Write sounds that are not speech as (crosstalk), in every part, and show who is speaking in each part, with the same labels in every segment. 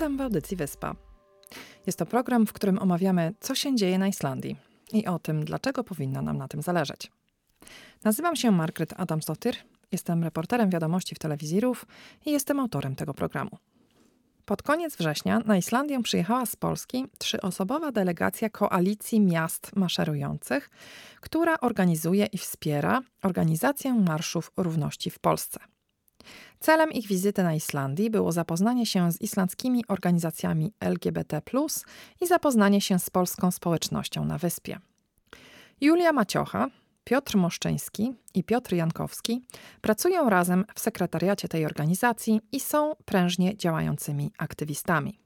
Speaker 1: Witam w audycji Wyspa. Jest to program, w którym omawiamy, co się dzieje na Islandii i o tym, dlaczego powinno nam na tym zależeć. Nazywam się Margaret Adamsdottir, jestem reporterem wiadomości w telewizji RUF i jestem autorem tego programu. Pod koniec września na Islandię przyjechała z Polski trzyosobowa delegacja koalicji miast maszerujących, która organizuje i wspiera organizację marszów równości w Polsce. Celem ich wizyty na Islandii było zapoznanie się z islandzkimi organizacjami LGBT, i zapoznanie się z polską społecznością na wyspie. Julia Maciocha, Piotr Moszczyński i Piotr Jankowski pracują razem w sekretariacie tej organizacji i są prężnie działającymi aktywistami.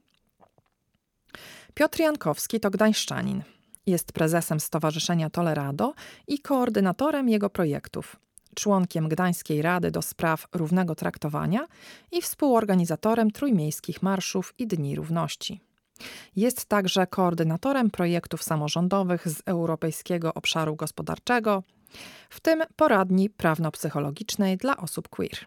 Speaker 1: Piotr Jankowski to gdańszczanin. Jest prezesem Stowarzyszenia Tolerado i koordynatorem jego projektów, członkiem Gdańskiej Rady do Spraw Równego Traktowania i współorganizatorem trójmiejskich marszów i Dni Równości. Jest także koordynatorem projektów samorządowych z Europejskiego Obszaru Gospodarczego, w tym poradni prawno-psychologicznej dla osób queer.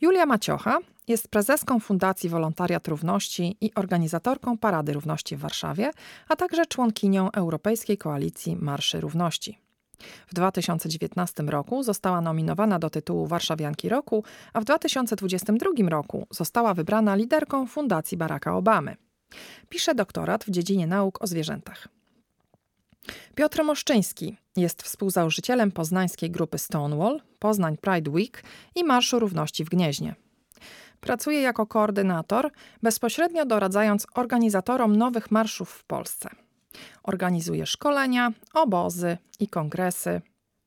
Speaker 1: Julia Maciocha jest prezeską Fundacji Wolontariat Równości i organizatorką Parady Równości w Warszawie, a także członkinią Europejskiej Koalicji Marszy Równości. W 2019 roku została nominowana do tytułu Warszawianki Roku, a w 2022 roku została wybrana liderką Fundacji Baracka Obamy. Pisze doktorat w dziedzinie nauk o zwierzętach. Piotr Moszczyński jest współzałożycielem poznańskiej grupy Stonewall, Poznań Pride Week i Marszu Równości w Gnieźnie. Pracuje jako koordynator, bezpośrednio doradzając organizatorom nowych marszów w Polsce. Organizuje szkolenia, obozy i kongresy,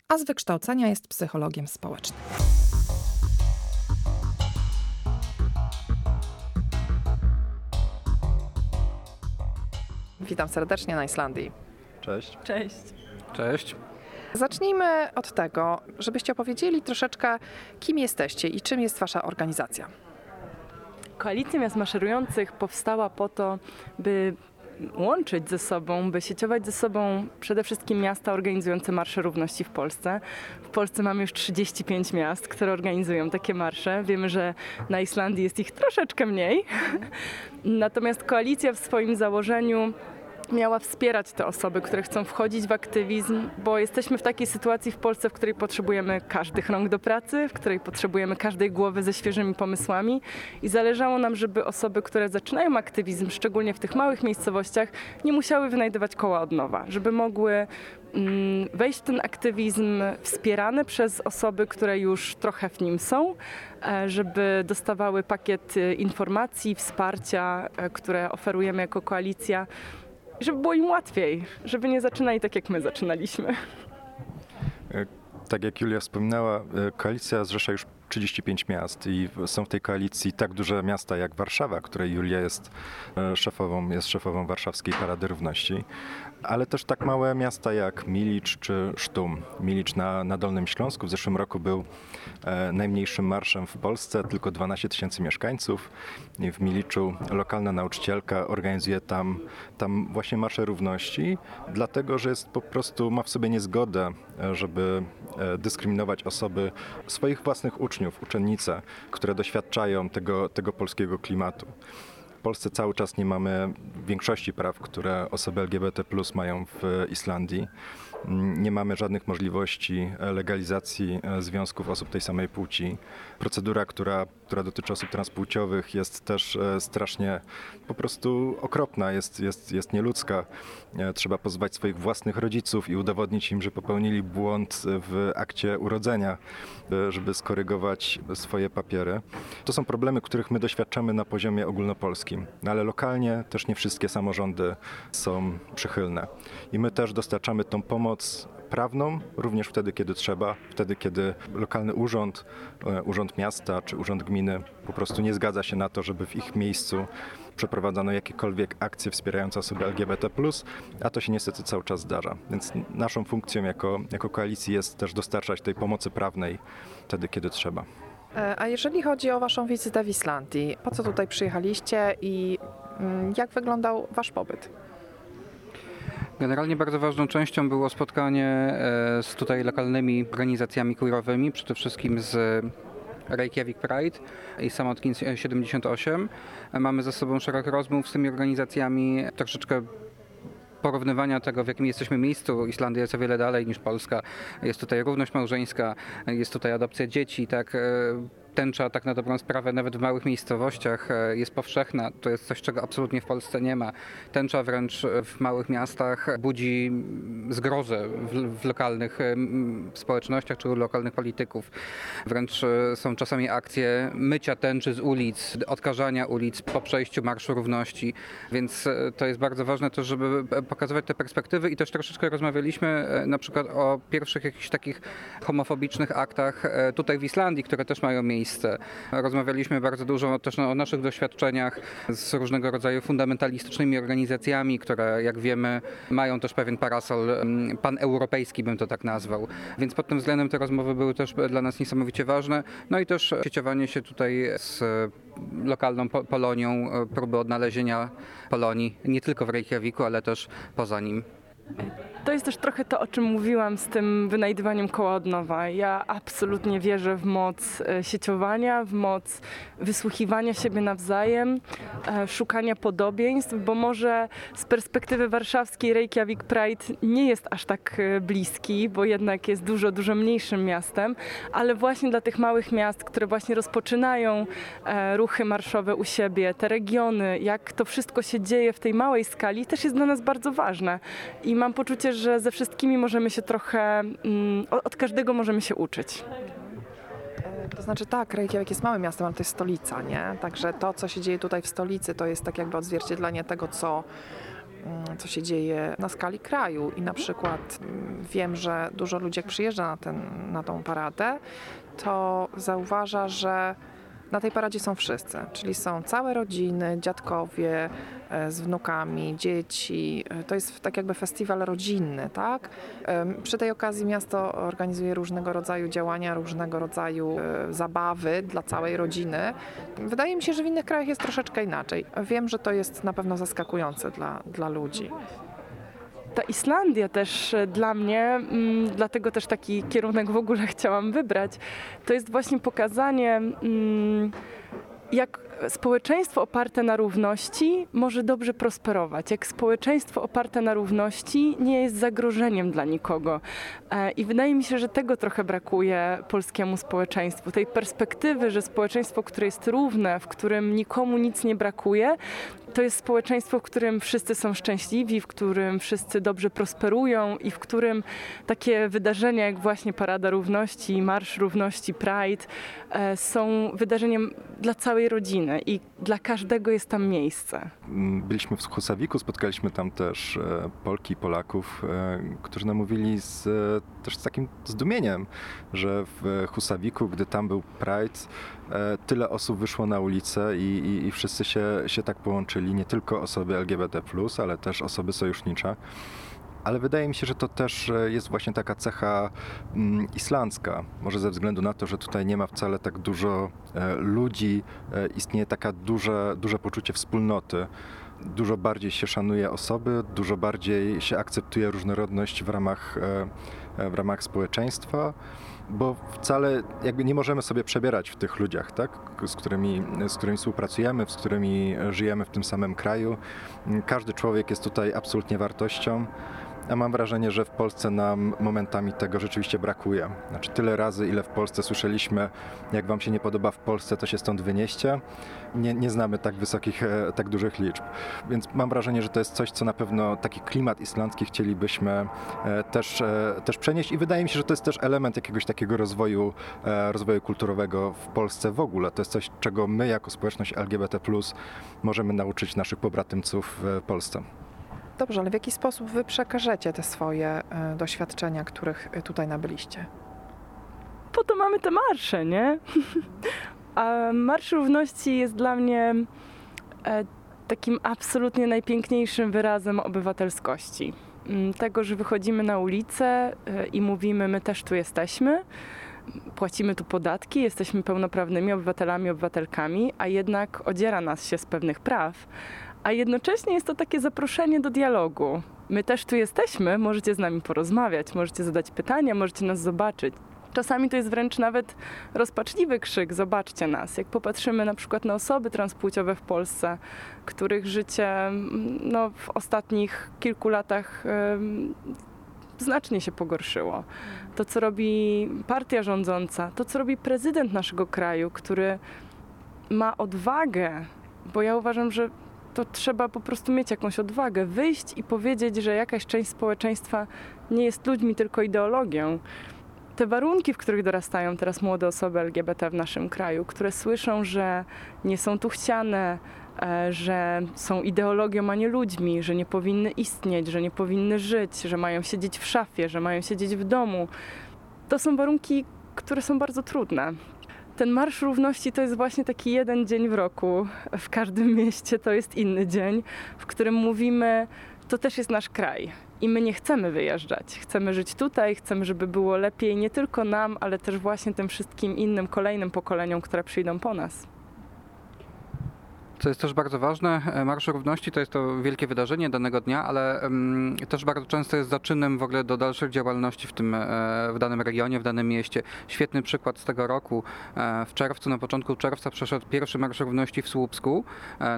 Speaker 1: a z wykształcenia jest psychologiem społecznym. Witam serdecznie na Islandii.
Speaker 2: Cześć.
Speaker 3: Cześć.
Speaker 2: Cześć.
Speaker 1: Zacznijmy od tego, żebyście opowiedzieli troszeczkę, kim jesteście i czym jest Wasza organizacja.
Speaker 3: Koalicja Miast Maszerujących powstała po to, by łączyć ze sobą, by sieciować ze sobą przede wszystkim miasta organizujące Marsze Równości w Polsce. W Polsce mamy już 35 miast, które organizują takie marsze. Wiemy, że na Islandii jest ich troszeczkę mniej. (laughs) Natomiast koalicja w swoim założeniu miała wspierać te osoby, które chcą wchodzić w aktywizm, bo jesteśmy w takiej sytuacji w Polsce, w której potrzebujemy każdych rąk do pracy, w której potrzebujemy każdej głowy ze świeżymi pomysłami i zależało nam, żeby osoby, które zaczynają aktywizm, szczególnie w tych małych miejscowościach, nie musiały wynajdować koła od nowa, żeby mogły mm, wejść w ten aktywizm wspierane przez osoby, które już trochę w nim są, e, żeby dostawały pakiet informacji, wsparcia, e, które oferujemy jako koalicja żeby było im łatwiej, żeby nie zaczynali tak, jak my zaczynaliśmy.
Speaker 2: E, tak jak Julia wspominała, e, koalicja zrzesza już 35 miast i są w tej koalicji tak duże miasta jak Warszawa, której Julia jest e, szefową, jest szefową Warszawskiej Parady Równości, ale też tak małe miasta jak Milicz czy Sztum. Milicz na, na Dolnym Śląsku w zeszłym roku był e, najmniejszym marszem w Polsce, tylko 12 tysięcy mieszkańców. I w Miliczu lokalna nauczycielka organizuje tam, tam właśnie marsze równości, dlatego że jest po prostu ma w sobie niezgodę, e, żeby e, dyskryminować osoby, swoich własnych uczniów, uczennice, które doświadczają tego, tego polskiego klimatu. Polsce cały czas nie mamy większości praw, które osoby LGBT mają w Islandii. Nie mamy żadnych możliwości legalizacji e, związków osób tej samej płci. Procedura, która, która dotyczy osób transpłciowych jest też e, strasznie po prostu okropna, jest, jest, jest nieludzka. E, trzeba pozwać swoich własnych rodziców i udowodnić im, że popełnili błąd w akcie urodzenia, żeby skorygować swoje papiery. To są problemy, których my doświadczamy na poziomie ogólnopolskim, no ale lokalnie też nie wszystkie samorządy są przychylne. I my też dostarczamy tą pomoc prawną, również wtedy, kiedy trzeba, wtedy, kiedy lokalny urząd, e, urząd miasta czy urząd gminy po prostu nie zgadza się na to, żeby w ich miejscu przeprowadzano jakiekolwiek akcje wspierające osoby LGBT, a to się niestety cały czas zdarza. Więc naszą funkcją jako, jako koalicji jest też dostarczać tej pomocy prawnej wtedy, kiedy trzeba.
Speaker 1: E, a jeżeli chodzi o Waszą wizytę w Islandii, po co tutaj przyjechaliście i mm, jak wyglądał Wasz pobyt?
Speaker 4: Generalnie bardzo ważną częścią było spotkanie e, z tutaj lokalnymi organizacjami queerowymi, przede wszystkim z Reykjavik Pride i Samotkin 78. Mamy za sobą szereg rozmów z tymi organizacjami, troszeczkę porównywania tego, w jakim jesteśmy miejscu. Islandia jest o wiele dalej niż Polska. Jest tutaj równość małżeńska, jest tutaj adopcja dzieci, tak e, tęcza tak na dobrą sprawę nawet w małych miejscowościach e, jest powszechna. To jest coś, czego absolutnie w Polsce nie ma. Tęcza wręcz w małych miastach budzi zgrozę w, w lokalnych e, społecznościach czy u lokalnych polityków. Wręcz e, są czasami akcje mycia tęczy z ulic, odkażania ulic po przejściu Marszu Równości. Więc to jest bardzo ważne też, żeby pokazywać te perspektywy i też troszeczkę rozmawialiśmy na przykład o pierwszych jakichś takich homofobicznych aktach tutaj w Islandii, które też mają miejsce miejsce. Rozmawialiśmy bardzo dużo też o naszych doświadczeniach z różnego rodzaju fundamentalistycznymi organizacjami, które jak wiemy mają też pewien parasol mm, paneuropejski, bym to tak nazwał. Więc pod tym względem te rozmowy były też dla nas niesamowicie ważne. No i też sieciowanie się tutaj z lokalną Polonią, próby odnalezienia Polonii nie tylko w Reykjaviku, ale też poza nim.
Speaker 3: To jest też trochę to, o czym mówiłam z tym wynajdywaniem koła od nowa. Ja absolutnie wierzę w moc e, sieciowania, w moc wysłuchiwania siebie nawzajem, e, szukania podobieństw, bo może z perspektywy warszawskiej Reykjavik Pride nie jest aż tak e, bliski, bo jednak jest dużo, dużo mniejszym miastem, ale właśnie dla tych małych miast, które właśnie rozpoczynają ruchy marszowe u siebie, te regiony, jak to wszystko się dzieje w tej małej skali, też jest dla nas bardzo ważne. I mam poczucie, że ze wszystkimi możemy się trochę, mm, od każdego możemy się uczyć.
Speaker 1: To znaczy tak, Reykjavik jest małym miastem, ale to jest stolica, nie? Także to, co się dzieje tutaj w stolicy, to jest tak jakby odzwierciedlenie tego, co mm, co się dzieje na skali kraju i na przykład mm, wiem, że dużo ludzi jak przyjeżdża na, ten, na tą paradę, to zauważa, że na tej paradzie są wszyscy, czyli są całe rodziny, dziadkowie e, z wnukami, dzieci. E, to jest tak jakby festiwal rodzinny, tak? Przy tej okazji miasto organizuje różnego rodzaju działania, różnego rodzaju e, zabawy dla całej rodziny. Wydaje mi się, że w innych krajach jest troszeczkę inaczej. Wiem, że to jest na pewno zaskakujące dla, dla ludzi
Speaker 3: ta Islandia też e, dla mnie, mm, dlatego też taki kierunek w ogóle (laughs) chciałam wybrać, to jest właśnie pokazanie, mm, jak społeczeństwo oparte na równości może dobrze prosperować. Jak społeczeństwo oparte na równości nie jest zagrożeniem dla nikogo. E, I wydaje mi się, że tego trochę brakuje polskiemu społeczeństwu. Tej perspektywy, że społeczeństwo, które jest równe, w którym nikomu nic nie brakuje, to jest społeczeństwo, w którym wszyscy są szczęśliwi, w którym wszyscy dobrze prosperują i w którym takie wydarzenia jak właśnie Parada Równości, Marsz Równości, Pride e, są wydarzeniem dla całej rodziny i dla każdego jest tam miejsce.
Speaker 2: Byliśmy w Husawiku, spotkaliśmy tam też e, Polki i Polaków, e, którzy nam mówili z, też z takim zdumieniem, że w Husawiku, gdy tam był Pride, tyle osób wyszło na ulicę i, i, i wszyscy się, się tak połączyli czyli nie tylko osoby LGBT, ale też osoby sojusznicze. Ale wydaje mi się, że to też e, jest właśnie taka cecha mm, islandzka. Może ze względu na to, że tutaj nie ma wcale tak dużo e, ludzi, e, istnieje taka duże, duże poczucie wspólnoty dużo bardziej się szanuje osoby, dużo bardziej się akceptuje różnorodność w ramach, w ramach społeczeństwa bo wcale jakby nie możemy sobie przebierać w tych ludziach, tak? z, którymi, z którymi współpracujemy, z którymi żyjemy w tym samym kraju. Każdy człowiek jest tutaj absolutnie wartością. A mam wrażenie, że w Polsce nam momentami tego rzeczywiście brakuje. Znaczy tyle razy, ile w Polsce słyszeliśmy, jak wam się nie podoba w Polsce, to się stąd wynieście. Nie, nie znamy tak wysokich, e, tak dużych liczb. Więc mam wrażenie, że to jest coś, co na pewno taki klimat islandzki chcielibyśmy e, też, e, też przenieść i wydaje mi się, że to jest też element jakiegoś takiego rozwoju, rozwoju kulturowego w Polsce w ogóle. To jest coś, czego my jako społeczność LGBT+, możemy nauczyć naszych pobratymców w Polsce.
Speaker 1: Dobrze, ale w jaki sposób wy przekażecie te swoje e, doświadczenia, których e, tutaj nabyliście?
Speaker 3: Po to mamy te marsze, nie? (laughs) A Marsz Równości jest dla mnie e, takim absolutnie najpiękniejszym wyrazem obywatelskości. Mm, tego, że wychodzimy na ulicę i mówimy, my też tu jesteśmy, płacimy tu podatki, jesteśmy pełnoprawnymi obywatelami, obywatelkami, a jednak odziera nas się z pewnych praw a jednocześnie jest to takie zaproszenie do dialogu. My też tu jesteśmy, możecie z nami porozmawiać, możecie zadać pytania, możecie nas zobaczyć. Czasami to jest wręcz nawet rozpaczliwy krzyk, zobaczcie nas. Jak popatrzymy na przykład na osoby transpłciowe w Polsce, których życie mm, no, w ostatnich kilku latach znacznie się pogorszyło. To, co robi partia rządząca, to, co robi prezydent naszego kraju, który ma odwagę, bo ja uważam, że to trzeba po prostu mieć jakąś odwagę, wyjść i powiedzieć, że jakaś część społeczeństwa nie jest ludźmi, tylko ideologią. Te warunki, w których dorastają teraz młode osoby LGBT w naszym kraju, które słyszą, że nie są tu chciane, e, że są ideologią, a nie ludźmi, że nie powinny istnieć, że nie powinny żyć, że mają siedzieć w szafie, że mają siedzieć w domu. To są warunki, które są bardzo trudne. Ten Marsz Równości to jest właśnie taki jeden dzień w roku. W każdym mieście to jest inny dzień, w którym mówimy, to też jest nasz kraj. I my nie chcemy wyjeżdżać. Chcemy żyć tutaj, chcemy, żeby było lepiej nie tylko nam, ale też właśnie tym wszystkim innym, kolejnym pokoleniom, które przyjdą po nas.
Speaker 4: Co jest też bardzo ważne, e, Marsz Równości to jest to wielkie wydarzenie danego dnia, ale um, też bardzo często jest zaczynem w ogóle do dalszych działalności w tym, e, w danym regionie, w danym mieście. Świetny przykład z tego roku. E, w czerwcu, na początku czerwca przeszedł pierwszy Marsz Równości w Słupsku,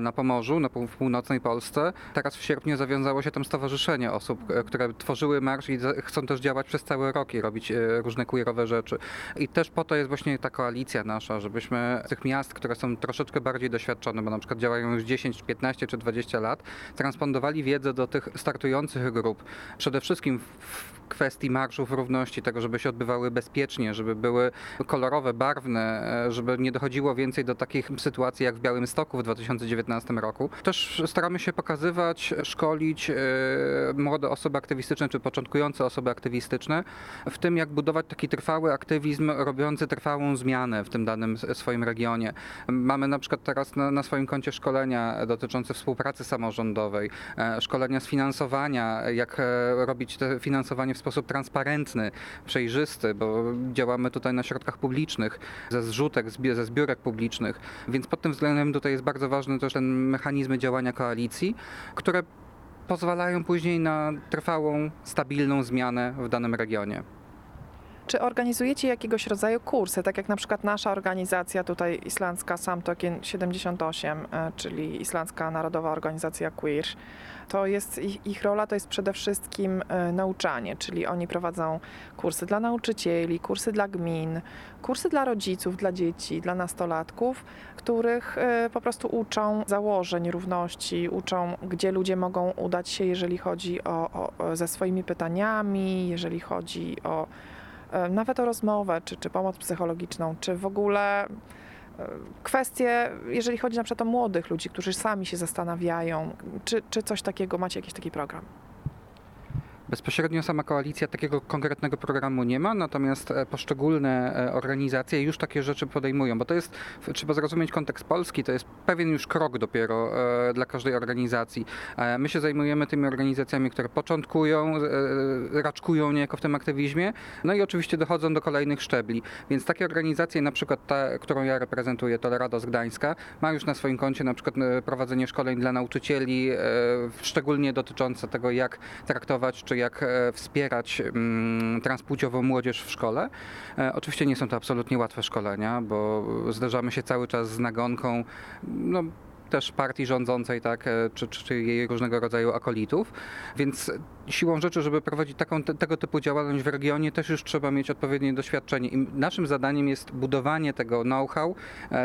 Speaker 4: na Pomorzu, na północnej Polsce. Teraz w sierpniu zawiązało się tam stowarzyszenie osób, które tworzyły marsz i chcą też działać przez cały rok i robić różne queerowe rzeczy. I też po to jest właśnie ta koalicja nasza, żebyśmy tych miast, które są troszeczkę bardziej doświadczone, bo na przykład przykład działają już 10, 15 czy 20 lat, transpondowali wiedzę do tych startujących grup. Przede wszystkim w kwestii marszów równości, tego, żeby się odbywały bezpiecznie, żeby były kolorowe, barwne, e, żeby nie dochodziło więcej do takich sytuacji jak w Białym Stoku w 2019 roku. Też staramy się pokazywać, szkolić e, młode osoby aktywistyczne czy początkujące osoby aktywistyczne w tym, jak budować taki trwały aktywizm robiący trwałą zmianę w tym danym swoim regionie. Mamy na przykład teraz na, na swoim koncie szkolenia dotyczące współpracy samorządowej, e, szkolenia z finansowania, jak robić te finansowanie w sposób transparentny, przejrzysty, bo działamy tutaj na środkach publicznych, ze zrzutek, ze zbiórek publicznych, więc pod tym względem tutaj jest bardzo ważny też ten mechanizmy działania koalicji, które pozwalają później na trwałą, stabilną zmianę w danym regionie.
Speaker 1: Czy organizujecie jakiegoś rodzaju kursy, tak jak na przykład nasza organizacja tutaj islandzka Samtokin 78, e, czyli Islandzka Narodowa Organizacja Queer, to jest ich, ich, rola to jest przede wszystkim e, nauczanie, czyli oni prowadzą kursy dla nauczycieli, kursy dla gmin, kursy dla rodziców, dla dzieci, dla nastolatków, których e, po prostu uczą założeń równości, uczą, gdzie ludzie mogą udać się, jeżeli chodzi o, o ze swoimi pytaniami, jeżeli chodzi o nawet o rozmowę, czy, czy pomoc psychologiczną, czy w ogóle e, kwestie, jeżeli chodzi na przykład o młodych ludzi, którzy sami się zastanawiają, czy, czy coś takiego, macie jakiś taki program?
Speaker 4: Bezpośrednio sama koalicja takiego konkretnego programu nie ma, natomiast e, poszczególne e, organizacje już takie rzeczy podejmują, bo to jest, trzeba zrozumieć kontekst Polski, to jest pewien już krok dopiero e, dla każdej organizacji. My się zajmujemy tymi organizacjami, które początkują, raczkują niejako w tym aktywizmie, no i oczywiście dochodzą do kolejnych szczebli. Więc takie organizacje, na przykład ta, którą ja reprezentuję, Tolerado z Gdańska, ma już na swoim koncie na przykład prowadzenie szkoleń dla nauczycieli, szczególnie dotyczące tego, jak traktować czy jak e, wspierać mm, transpłciową młodzież w szkole. E, oczywiście nie są to absolutnie łatwe szkolenia, bo zderzamy się cały czas z nagonką no, też partii rządzącej, tak, e, czy, czy, jej różnego rodzaju akolitów. Więc siłą rzeczy, żeby prowadzić taką, te, tego typu działalność w regionie, też już trzeba mieć odpowiednie doświadczenie. I naszym zadaniem jest budowanie tego know-how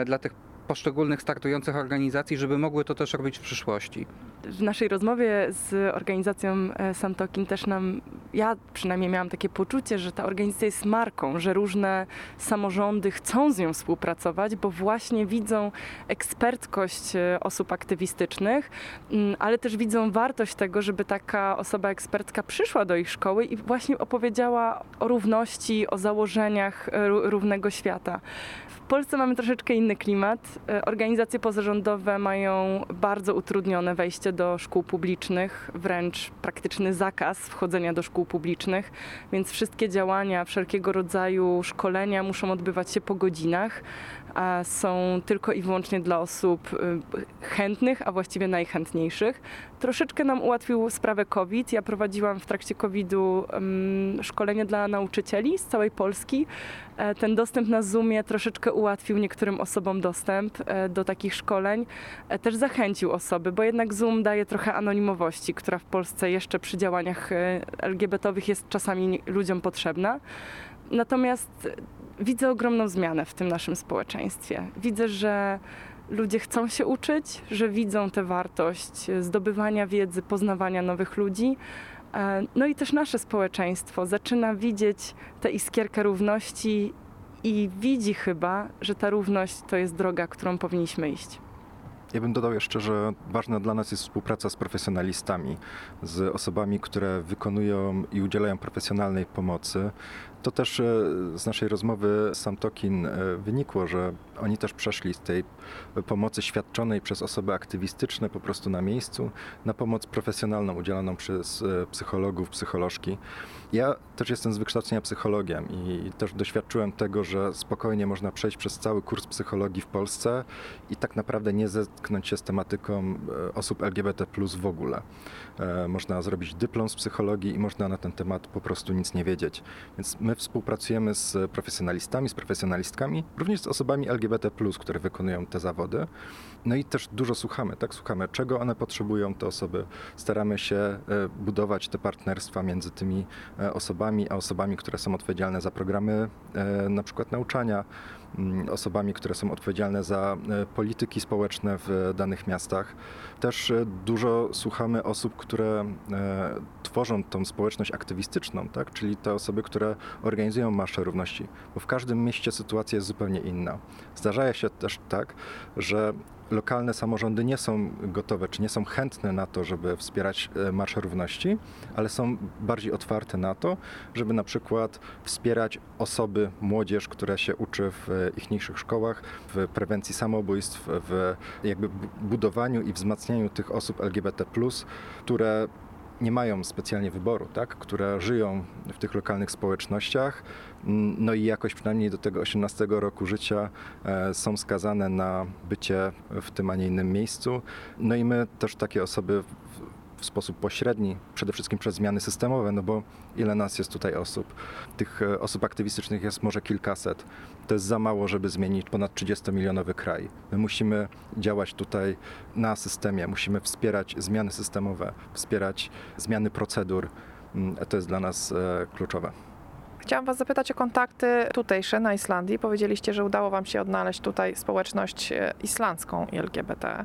Speaker 4: dla tych poszczególnych startujących organizacji, żeby mogły to też robić w przyszłości.
Speaker 3: W naszej rozmowie z organizacją e, Samtokin też nam, ja przynajmniej miałam takie poczucie, że ta organizacja jest marką, że różne samorządy chcą z nią współpracować, bo właśnie widzą ekspertkość e, osób aktywistycznych, mm, ale też widzą wartość tego, żeby taka osoba ekspertka przyszła do ich szkoły i właśnie opowiedziała o równości, o założeniach e, równego świata. W Polsce mamy troszeczkę inny klimat. Organizacje pozarządowe mają bardzo utrudnione wejście do szkół publicznych, wręcz praktyczny zakaz wchodzenia do szkół publicznych, więc wszystkie działania, wszelkiego rodzaju szkolenia muszą odbywać się po godzinach są tylko i wyłącznie dla osób chętnych, a właściwie najchętniejszych. Troszeczkę nam ułatwił sprawę COVID. Ja prowadziłam w trakcie COVID-u szkolenie dla nauczycieli z całej Polski. E, ten dostęp na Zoomie troszeczkę ułatwił niektórym osobom dostęp e, do takich szkoleń. E, też zachęcił osoby, bo jednak Zoom daje trochę anonimowości, która w Polsce jeszcze przy działaniach LGBT-owych jest czasami ludziom potrzebna. Natomiast widzę ogromną zmianę w tym naszym społeczeństwie. Widzę, że ludzie chcą się uczyć, że widzą tę wartość zdobywania wiedzy, poznawania nowych ludzi. E, no i też nasze społeczeństwo zaczyna widzieć tę iskierkę równości i widzi chyba, że ta równość to jest droga, którą powinniśmy iść.
Speaker 2: Ja bym dodał jeszcze, że ważna dla nas jest współpraca z profesjonalistami, z osobami, które wykonują i udzielają profesjonalnej pomocy. To też e, z naszej rozmowy z Sam Tokin e, wynikło, że oni też przeszli z tej pomocy świadczonej przez osoby aktywistyczne po prostu na miejscu na pomoc profesjonalną udzielaną przez e, psychologów, psycholożki. Ja też jestem z wykształcenia psychologiem i też doświadczyłem tego, że spokojnie można przejść przez cały kurs psychologii w Polsce i tak naprawdę nie zetknąć się z tematyką osób LGBT w ogóle. Można zrobić dyplom z psychologii i można na ten temat po prostu nic nie wiedzieć. Więc my współpracujemy z profesjonalistami, z profesjonalistkami, również z osobami LGBT, które wykonują te zawody. No i też dużo słuchamy, tak? Słuchamy, czego one potrzebują, te osoby. Staramy się e, budować te partnerstwa między tymi e, osobami, a osobami, które są odpowiedzialne za programy e, na przykład nauczania, osobami, które są odpowiedzialne za polityki społeczne w danych miastach. Też dużo słuchamy osób, które tworzą tą społeczność aktywistyczną, tak? czyli te osoby, które organizują Marsze Równości, bo w każdym mieście sytuacja jest zupełnie inna. Zdarza się też tak, że lokalne samorządy nie są gotowe, czy nie są chętne na to, żeby wspierać e, Marsze Równości, ale są bardziej otwarte na to, żeby na przykład wspierać osoby, młodzież, która się uczy w ichniejszych szkołach, w prewencji samobójstw, w jakby budowaniu i wzmacnianiu tych osób LGBT+, które nie mają specjalnie wyboru, tak? które żyją w tych lokalnych społecznościach, no i jakoś przynajmniej do tego 18 roku życia e, są skazane na bycie w tym, a nie innym miejscu. No i my też takie osoby w sposób pośredni, przede wszystkim przez zmiany systemowe, no bo ile nas jest tutaj osób? Tych e, osób aktywistycznych jest może kilkaset. To jest za mało, żeby zmienić ponad 30-milionowy kraj. My musimy działać tutaj na systemie, musimy wspierać zmiany systemowe, wspierać zmiany procedur. Mm, to jest dla nas e, kluczowe.
Speaker 1: Chciałam Was zapytać o kontakty tutejsze na Islandii. Powiedzieliście, że udało Wam się odnaleźć tutaj społeczność e, islandzką LGBT.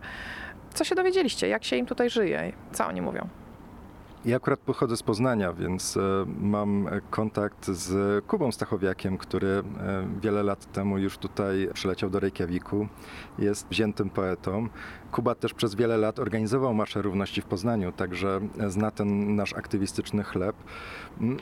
Speaker 1: Co się dowiedzieliście? Jak się im tutaj żyje? Co oni mówią?
Speaker 2: Ja akurat pochodzę z Poznania, więc e, mam kontakt z Kubą Stachowiakiem, który e, wiele lat temu już tutaj przyleciał do Reykjaviku. Jest wziętym poetą. Kuba też przez wiele lat organizował Marsze Równości w Poznaniu, także zna ten nasz aktywistyczny chleb.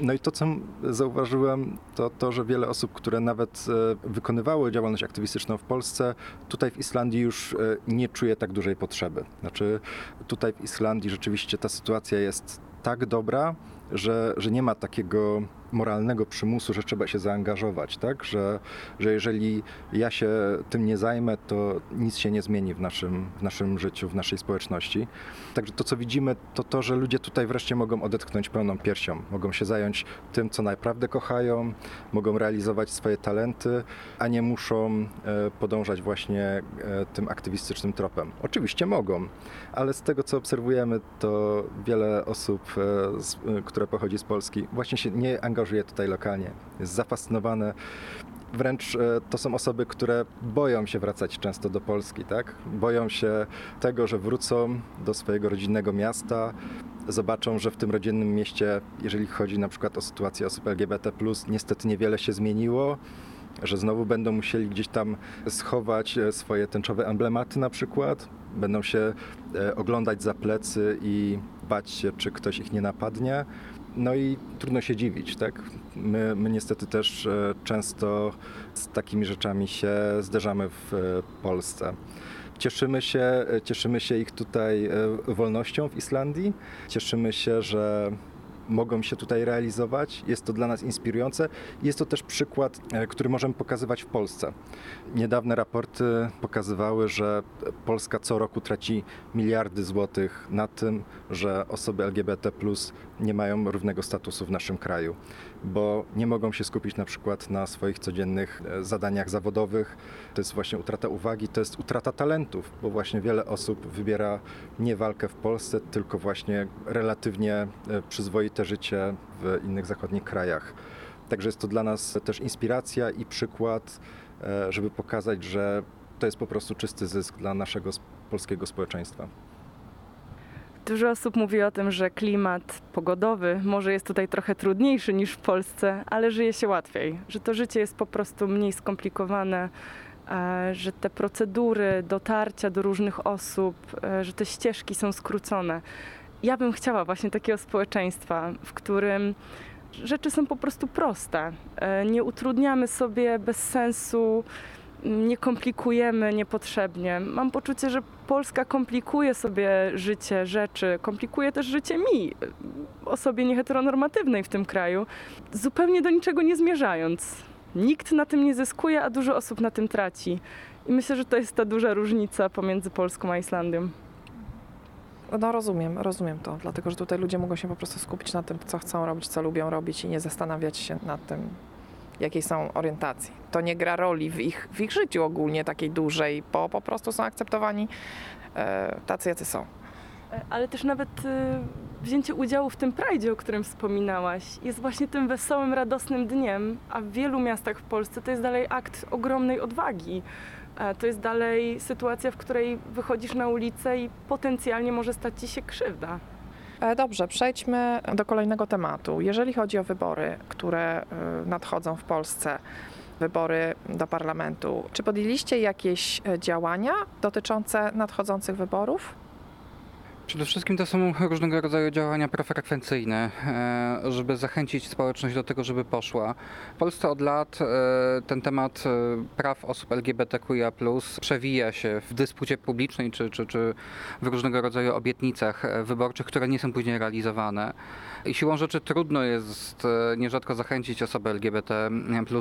Speaker 2: No i to, co zauważyłem, to to, że wiele osób, które nawet e, wykonywały działalność aktywistyczną w Polsce, tutaj w Islandii już nie czuje tak dużej potrzeby. Znaczy, tutaj w Islandii rzeczywiście ta sytuacja jest tak dobra, że, że nie ma takiego moralnego przymusu, że trzeba się zaangażować, tak? Że, że jeżeli ja się tym nie zajmę, to nic się nie zmieni w naszym, w naszym życiu, w naszej społeczności. Także to, co widzimy, to to, że ludzie tutaj wreszcie mogą odetchnąć pełną piersią, mogą się zająć tym, co naprawdę kochają, mogą realizować swoje talenty, a nie muszą e, podążać właśnie e, tym aktywistycznym tropem. Oczywiście mogą, ale z tego, co obserwujemy, to wiele osób, e, które pochodzi z Polski, właśnie się nie angażuje angażuje tutaj lokalnie, jest zafascynowane. Wręcz e, to są osoby, które boją się wracać często do Polski, tak? Boją się tego, że wrócą do swojego rodzinnego miasta, zobaczą, że w tym rodzinnym mieście, jeżeli chodzi na przykład o sytuację osób LGBT, niestety niewiele się zmieniło że znowu będą musieli gdzieś tam schować e, swoje tęczowe emblematy na przykład, będą się e, oglądać za plecy i bać się, czy ktoś ich nie napadnie. No i trudno się dziwić, tak? My, my niestety też e, często z takimi rzeczami się zderzamy w e, Polsce. Cieszymy się, e, cieszymy się ich tutaj wolnością w Islandii. Cieszymy się, że mogą się tutaj realizować. Jest to dla nas inspirujące. Jest to też przykład, e, który możemy pokazywać w Polsce. Niedawne raporty pokazywały, że Polska co roku traci miliardy złotych na tym, że osoby LGBT nie mają równego statusu w naszym kraju, bo nie mogą się skupić na przykład na swoich codziennych e, zadaniach zawodowych. To jest właśnie utrata uwagi, to jest utrata talentów, bo właśnie wiele osób wybiera nie walkę w Polsce, tylko właśnie relatywnie e, przyzwoite życie w innych zachodnich krajach. Także jest to dla nas też inspiracja i przykład, e, żeby pokazać, że to jest po prostu czysty zysk dla naszego polskiego społeczeństwa.
Speaker 3: Dużo osób mówi o tym, że klimat pogodowy może jest tutaj trochę trudniejszy niż w Polsce, ale żyje się łatwiej, że to życie jest po prostu mniej skomplikowane, e, że te procedury dotarcia do różnych osób, e, że te ścieżki są skrócone. Ja bym chciała właśnie takiego społeczeństwa, w którym rzeczy są po prostu proste. E, nie utrudniamy sobie bez sensu nie komplikujemy niepotrzebnie. Mam poczucie, że Polska komplikuje sobie życie, rzeczy, komplikuje też życie mi, osobie nieheteronormatywnej w tym kraju, zupełnie do niczego nie zmierzając. Nikt na tym nie zyskuje, a dużo osób na tym traci. I myślę, że to jest ta duża różnica pomiędzy Polską a Islandią.
Speaker 1: No rozumiem, rozumiem to, dlatego że tutaj ludzie mogą się po prostu skupić na tym, co chcą robić, co lubią robić i nie zastanawiać się nad tym, jakiej są orientacji. To nie gra roli w ich, w ich życiu ogólnie takiej dużej, bo po prostu są akceptowani e, tacy, jacy są.
Speaker 3: E, ale też nawet e, wzięcie udziału w tym prajdzie, o którym wspominałaś, jest właśnie tym wesołym, radosnym dniem, a w wielu miastach w Polsce to jest dalej akt ogromnej odwagi. To jest dalej sytuacja, w której wychodzisz na ulicę i potencjalnie może stać ci się krzywda.
Speaker 1: E, dobrze, przejdźmy do kolejnego tematu. Jeżeli chodzi o wybory, które e, nadchodzą w Polsce, wybory do parlamentu, czy podjęliście jakieś e, działania dotyczące nadchodzących wyborów?
Speaker 4: Przede wszystkim to są różnego rodzaju działania profrekwencyjne, e, żeby zachęcić społeczność do tego, żeby poszła. W Polsce od lat e, ten temat e, praw osób LGBTQIA przewija się w dyspucie publicznej czy, czy, czy w różnego rodzaju obietnicach wyborczych, które nie są później realizowane. I siłą rzeczy trudno jest nierzadko zachęcić osoby LGBT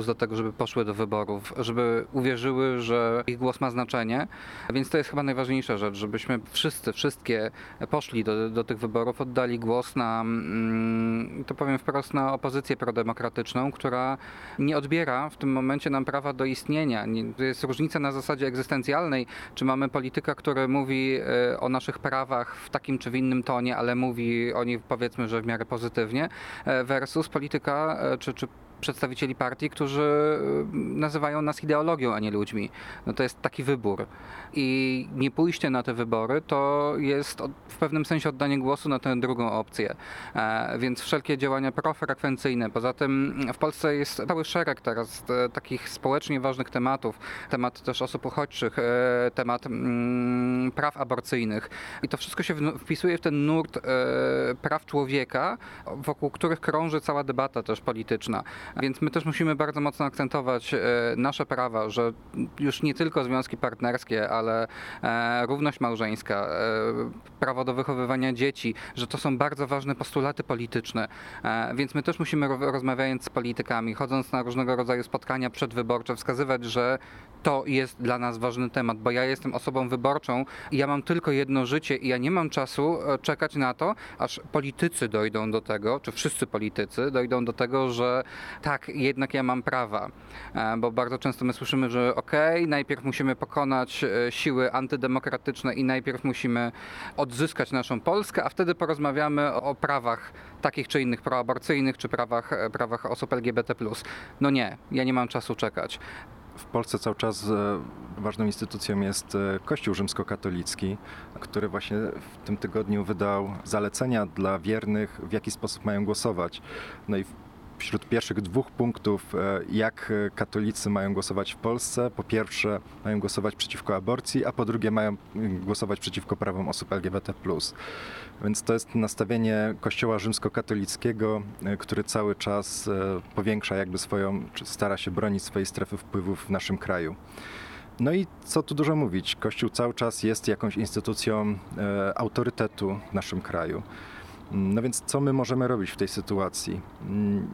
Speaker 4: do tego, żeby poszły do wyborów, żeby uwierzyły, że ich głos ma znaczenie. Więc to jest chyba najważniejsza rzecz, żebyśmy wszyscy, wszystkie poszli do, do tych wyborów, oddali głos na, mm, to powiem wprost, na opozycję prodemokratyczną, która nie odbiera w tym momencie nam prawa do istnienia. Jest różnica na zasadzie egzystencjalnej, czy mamy polityka, który mówi e, o naszych prawach w takim czy w innym tonie, ale mówi o nich powiedzmy, że w miarę pozytywnie, e, versus polityka e, czy, czy przedstawicieli partii, którzy y, nazywają nas ideologią, a nie ludźmi. No to jest taki wybór. I nie pójście na te wybory to jest w pewnym sensie oddanie głosu na tę drugą opcję. E, więc wszelkie działania profrekwencyjne. Poza tym w Polsce jest cały szereg teraz e, takich społecznie ważnych tematów. Temat też osób uchodźczych, e, temat mm, praw aborcyjnych. I to wszystko się wpisuje w ten nurt praw człowieka, wokół których krąży cała debata też polityczna. Więc my też musimy bardzo mocno akcentować e, nasze prawa, że już nie tylko związki partnerskie, ale e, równość małżeńska, e, prawo do wychowywania dzieci, że to są bardzo ważne postulaty polityczne. Więc my też musimy rozmawiając z politykami, chodząc na różnego rodzaju spotkania przedwyborcze, wskazywać, że to jest dla nas ważny temat, bo ja jestem osobą wyborczą i ja mam tylko jedno życie i ja nie mam czasu czekać na to, aż politycy dojdą do tego, czy wszyscy politycy dojdą do tego, że tak, jednak ja mam prawa, e, bo bardzo często my słyszymy, że okej, okay, najpierw musimy pokonać e, siły antydemokratyczne i najpierw musimy odzyskać naszą Polskę, a wtedy porozmawiamy o prawach takich czy innych proaborcyjnych, czy prawach, e, prawach osób LGBT+. No nie, ja nie mam czasu czekać.
Speaker 2: W Polsce cały czas ważną instytucją jest Kościół rzymskokatolicki, który właśnie w tym tygodniu wydał zalecenia dla wiernych, w jaki sposób mają głosować. No i wśród pierwszych dwóch punktów, e, jak katolicy mają głosować w Polsce. Po pierwsze, mają głosować przeciwko aborcji, a po drugie, mają głosować przeciwko prawom osób LGBT. Więc to jest nastawienie Kościoła rzymskokatolickiego, e, który cały czas e, powiększa jakby swoją, czy stara się bronić swojej strefy wpływów w naszym kraju. No i co tu dużo mówić, Kościół cały czas jest jakąś instytucją autorytetu w naszym kraju. No więc co my możemy robić w tej sytuacji? Mm,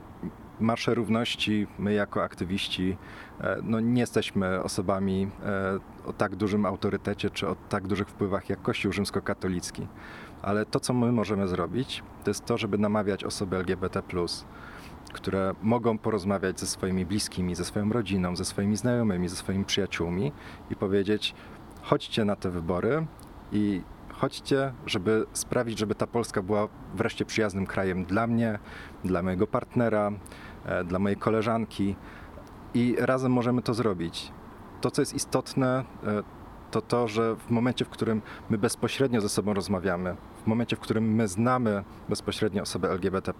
Speaker 2: Marsze Równości, my jako aktywiści, e, no nie jesteśmy osobami e, o tak dużym autorytecie czy o tak dużych wpływach jak Kościół rzymskokatolicki. Ale to, co my możemy zrobić, to jest to, żeby namawiać osoby LGBT, które mogą porozmawiać ze swoimi bliskimi, ze swoją rodziną, ze swoimi znajomymi, ze swoimi przyjaciółmi i powiedzieć: chodźcie na te wybory i chodźcie, żeby sprawić, żeby ta Polska była wreszcie przyjaznym krajem dla mnie, dla mojego partnera, e, dla mojej koleżanki i razem możemy to zrobić. To, co jest istotne, e, to to, że w momencie, w którym my bezpośrednio ze sobą rozmawiamy, w momencie, w którym my znamy bezpośrednio osobę LGBT,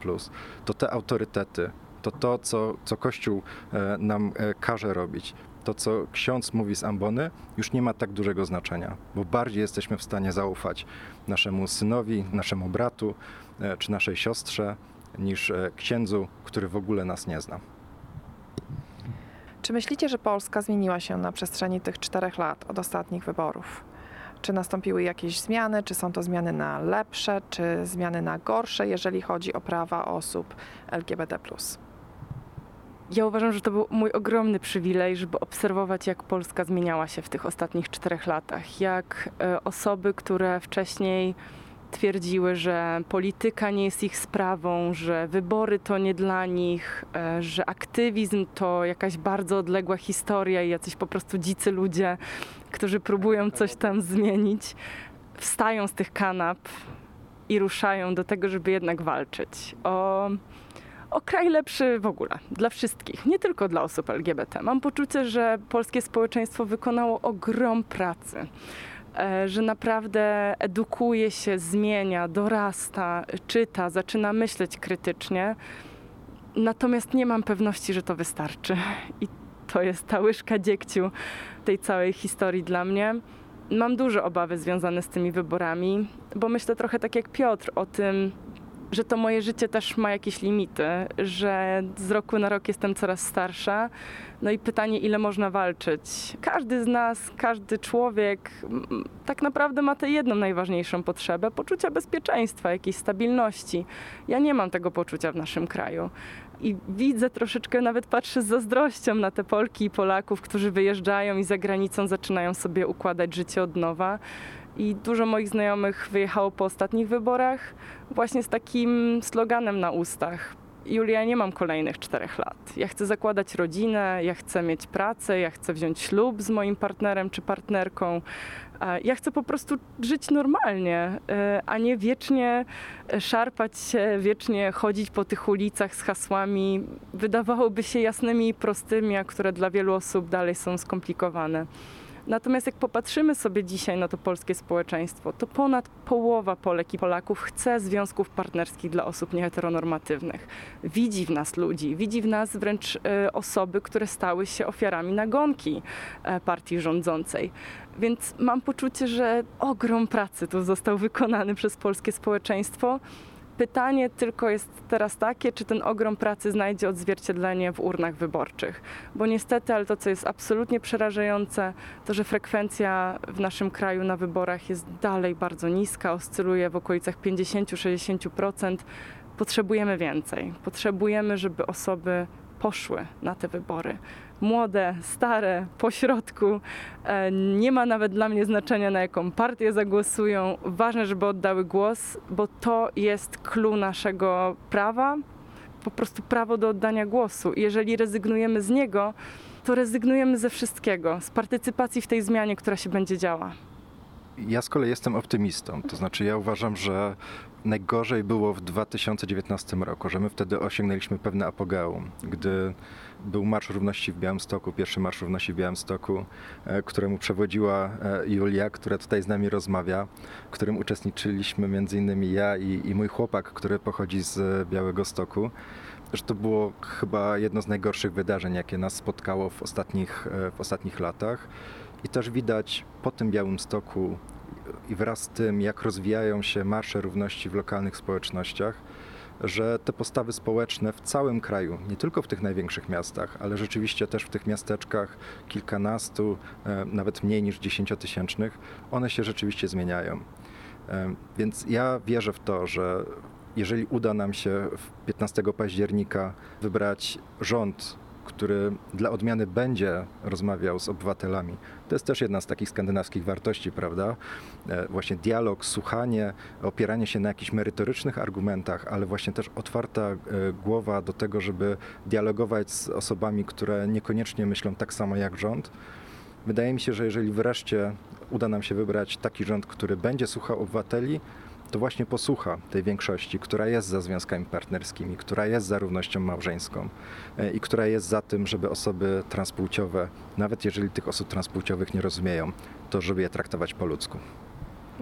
Speaker 2: to te autorytety, to to, co, co Kościół e, nam każe robić, to, co ksiądz mówi z ambony, już nie ma tak dużego znaczenia, bo bardziej jesteśmy w stanie zaufać naszemu synowi, naszemu bratu e, czy naszej siostrze niż e, księdzu, który w ogóle nas nie zna.
Speaker 1: Czy myślicie, że Polska zmieniła się na przestrzeni tych czterech lat od ostatnich wyborów? Czy nastąpiły jakieś zmiany? Czy są to zmiany na lepsze, czy zmiany na gorsze, jeżeli chodzi o prawa osób LGBT?
Speaker 3: Ja uważam, że to był mój ogromny przywilej, żeby obserwować, jak Polska zmieniała się w tych ostatnich czterech latach. Jak e, osoby, które wcześniej twierdziły, że polityka nie jest ich sprawą, że wybory to nie dla nich, e, że aktywizm to jakaś bardzo odległa historia i jacyś po prostu dzicy ludzie, którzy próbują coś tam zmienić, wstają z tych kanap i ruszają do tego, żeby jednak walczyć o o kraj lepszy w ogóle, dla wszystkich, nie tylko dla osób LGBT. Mam poczucie, że polskie społeczeństwo wykonało ogrom pracy e, że naprawdę edukuje się, zmienia, dorasta, czyta, zaczyna myśleć krytycznie. Natomiast nie mam pewności, że to wystarczy. I to jest ta łyżka dziegciu tej całej historii dla mnie. Mam duże obawy związane z tymi wyborami, bo myślę trochę tak jak Piotr o tym, że to moje życie też ma jakieś limity, że z roku na rok jestem coraz starsza. No i pytanie, ile można walczyć. Każdy z nas, każdy człowiek tak naprawdę ma tę jedną najważniejszą potrzebę poczucia bezpieczeństwa, jakiejś stabilności. Ja nie mam tego poczucia w naszym kraju. I widzę troszeczkę, nawet patrzę z zazdrością na te Polki i Polaków, którzy wyjeżdżają i za granicą zaczynają sobie układać życie od nowa. I dużo moich znajomych wyjechało po ostatnich wyborach właśnie z takim sloganem na ustach. Julia, nie mam kolejnych czterech lat. Ja chcę zakładać rodzinę, ja chcę mieć pracę, ja chcę wziąć ślub z moim partnerem czy partnerką. Ja chcę po prostu żyć normalnie, e, a nie wiecznie szarpać się, wiecznie chodzić po tych ulicach z hasłami, wydawałoby się jasnymi i prostymi, a które dla wielu osób dalej są skomplikowane. Natomiast jak popatrzymy sobie dzisiaj na to polskie społeczeństwo, to ponad połowa Polek i Polaków chce związków partnerskich dla osób nieheteronormatywnych. Widzi w nas ludzi, widzi w nas wręcz e, osoby, które stały się ofiarami nagonki e, partii rządzącej. Więc mam poczucie, że ogrom pracy tu został wykonany przez polskie społeczeństwo. Pytanie tylko jest teraz takie, czy ten ogrom pracy znajdzie odzwierciedlenie w urnach wyborczych. Bo niestety, ale to, co jest absolutnie przerażające, to że frekwencja w naszym kraju na wyborach jest dalej bardzo niska, oscyluje w okolicach 50-60%. Potrzebujemy więcej. Potrzebujemy, żeby osoby poszły na te wybory młode, stare, pośrodku. E, nie ma nawet dla mnie znaczenia, na jaką partię zagłosują. Ważne, żeby oddały głos, bo to jest clue naszego prawa, po prostu prawo do oddania głosu. Jeżeli rezygnujemy z niego, to rezygnujemy ze wszystkiego, z partycypacji w tej zmianie, która się będzie działa.
Speaker 2: Ja z kolei jestem optymistą. To znaczy, ja uważam, że najgorzej było w 2019 roku, że my wtedy osiągnęliśmy pewne apogeum, gdy był Marsz Równości w Białymstoku, pierwszy Marsz Równości w Białymstoku, e, któremu przewodziła e, Julia, która tutaj z nami rozmawia, w którym uczestniczyliśmy między innymi ja i, i mój chłopak, który pochodzi z Białego Stoku. Że to było chyba jedno z najgorszych wydarzeń, jakie nas spotkało w ostatnich, e, w ostatnich latach. I też widać po tym Białym Stoku i wraz z tym, jak rozwijają się marsze równości w lokalnych społecznościach, że te postawy społeczne w całym kraju, nie tylko w tych największych miastach, ale rzeczywiście też w tych miasteczkach kilkunastu, e, nawet mniej niż dziesięciotysięcznych, one się rzeczywiście zmieniają. E, więc ja wierzę w to, że jeżeli uda nam się 15 października wybrać rząd, który dla odmiany będzie rozmawiał z obywatelami. To jest też jedna z takich skandynawskich wartości, prawda? E, właśnie dialog, słuchanie, opieranie się na jakichś merytorycznych argumentach, ale właśnie też otwarta e, głowa do tego, żeby dialogować z osobami, które niekoniecznie myślą tak samo jak rząd. Wydaje mi się, że jeżeli wreszcie uda nam się wybrać taki rząd, który będzie słuchał obywateli, to właśnie posłucha tej większości, która jest za związkami partnerskimi, która jest za równością małżeńską e, i która jest za tym, żeby osoby transpłciowe, nawet jeżeli tych osób transpłciowych nie rozumieją, to żeby je traktować po ludzku.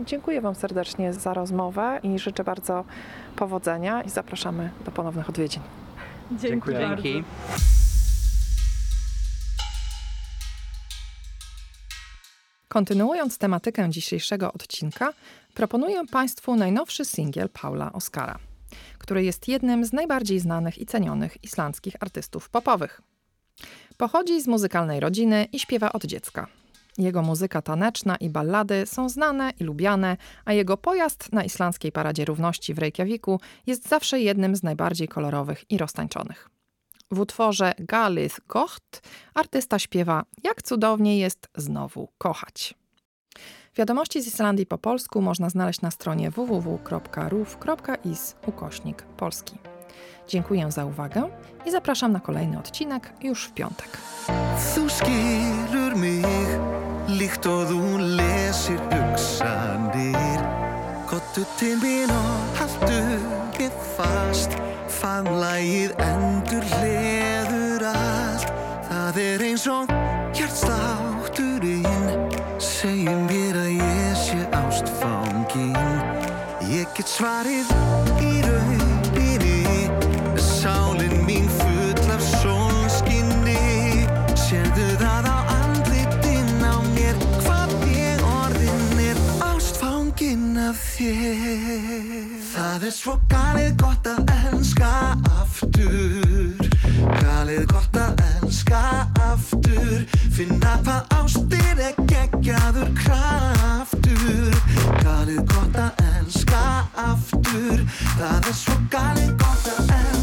Speaker 1: Dziękuję Wam serdecznie za rozmowę i życzę bardzo powodzenia i zapraszamy do ponownych odwiedzin.
Speaker 3: Dzięki
Speaker 2: Dziękuję.
Speaker 3: bardzo.
Speaker 4: Dzięki.
Speaker 1: Kontynuując tematykę dzisiejszego odcinka, proponuję Państwu najnowszy singiel Paula Oscara, który jest jednym z najbardziej znanych i cenionych islandzkich artystów popowych. Pochodzi z muzykalnej rodziny i śpiewa od dziecka. Jego muzyka taneczna i ballady są znane i lubiane, a jego pojazd na islandzkiej Paradzie Równości w Reykjaviku jest zawsze jednym z najbardziej kolorowych i roztańczonych. W utworze Galith Gocht artysta śpiewa, jak cudownie jest znowu kochać. Wiadomości z Islandii po polsku można znaleźć na stronie www.ruf.is ukośnik polski. Dziękuję za uwagę i zapraszam na kolejny odcinek już w piątek.
Speaker 5: Kottu til mín og haltu mér fast endur Get svarið í rauninni. Sálin mín full af sólskinni. Sérðu það á andlitin á mér Hvað ég orðin er ástfangin af þér. Það er svo galið gott að elska aftur Galið gott að elska aftur. Finna hvað ástir er geggjaður kraftur. Galið gott að elska aftur. Það er svo galið gott að elska